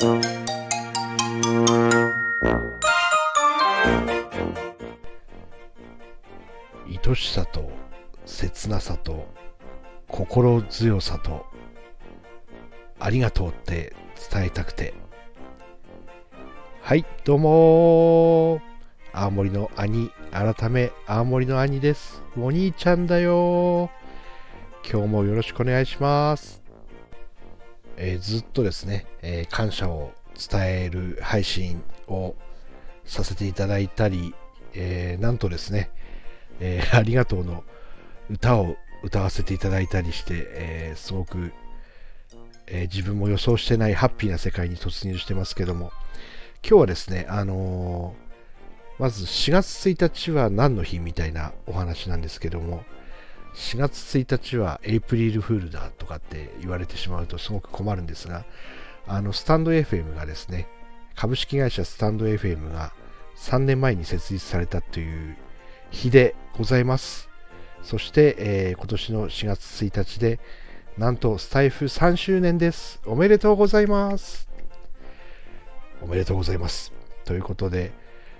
愛しさと切なさと心強さとありがとうって伝えたくて。はいどうも青森の兄改め青森の兄です。お兄ちゃんだよ今日もよろしくお願いします。えー、ずっとですね、えー、感謝を伝える配信をさせていただいたり、えー、なんとですね、えありがとうの歌を歌わせていただいたりして、えすごく、え自分も予想してないハッピーな世界に突入してますけども、今日はですね、あのまず4月1日は何の日みたいなお話なんですけども、4月1日はエイプリルフールだとかって言われてしまうとすごく困るんですが、あの、スタンド FM がですね、株式会社スタンド FM が3年前に設立されたという日でございます。そして、えー、今年の4月1日で、なんとスタイフ3周年です。おめでとうございます。おめでとうございます。ということで、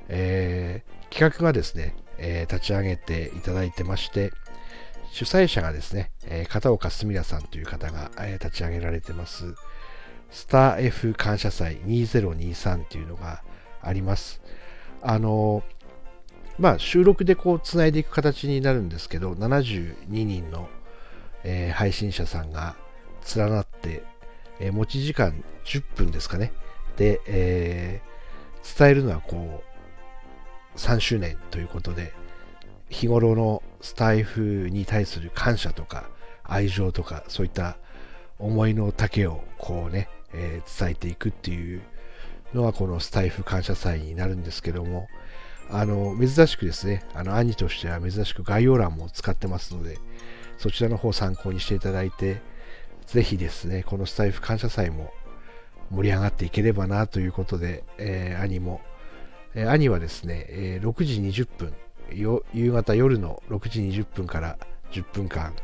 えー、企画がですね、えー、立ち上げていただいてまして、主催者がですね、えー、片岡すみらさんという方が、えー、立ち上げられてます、スター F 感謝祭2023というのがあります。あのまあ、収録でこう繋いでいく形になるんですけど、72人の、えー、配信者さんが連なって、えー、持ち時間10分ですかね。で、えー、伝えるのはこう、3周年ということで、日頃のスタイフに対する感謝とか愛情とかそういった思いの丈をこうね、えー、伝えていくっていうのがこのスタイフ感謝祭になるんですけどもあの珍しくですねあの兄としては珍しく概要欄も使ってますのでそちらの方参考にしていただいてぜひですねこのスタイフ感謝祭も盛り上がっていければなということで、えー、兄も、えー、兄はですね、えー、6時20分夕方夜の6時20分から10分間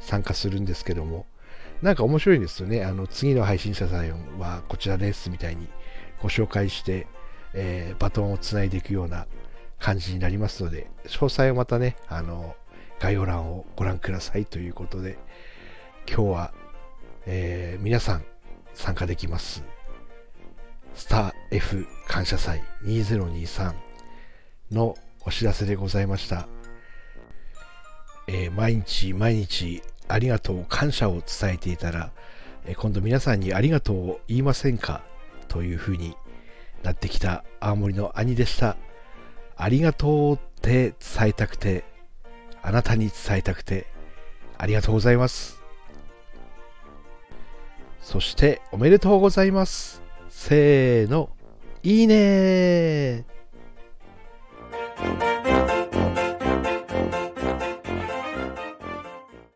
参加するんですけども、なんか面白いですよね。あの次の配信者さんはこちらですみたいにご紹介して、えー、バトンをつないでいくような感じになりますので、詳細はまたね、あの概要欄をご覧くださいということで、今日は、えー、皆さん参加できます。スター F 感謝祭2023のお知らせでございました。えー、毎日毎日ありがとう、感謝を伝えていたら、えー、今度皆さんにありがとうを言いませんかというふうになってきた青森の兄でした。ありがとうって伝えたくて、あなたに伝えたくて、ありがとうございます。そしておめでとうございます。せーの、いいね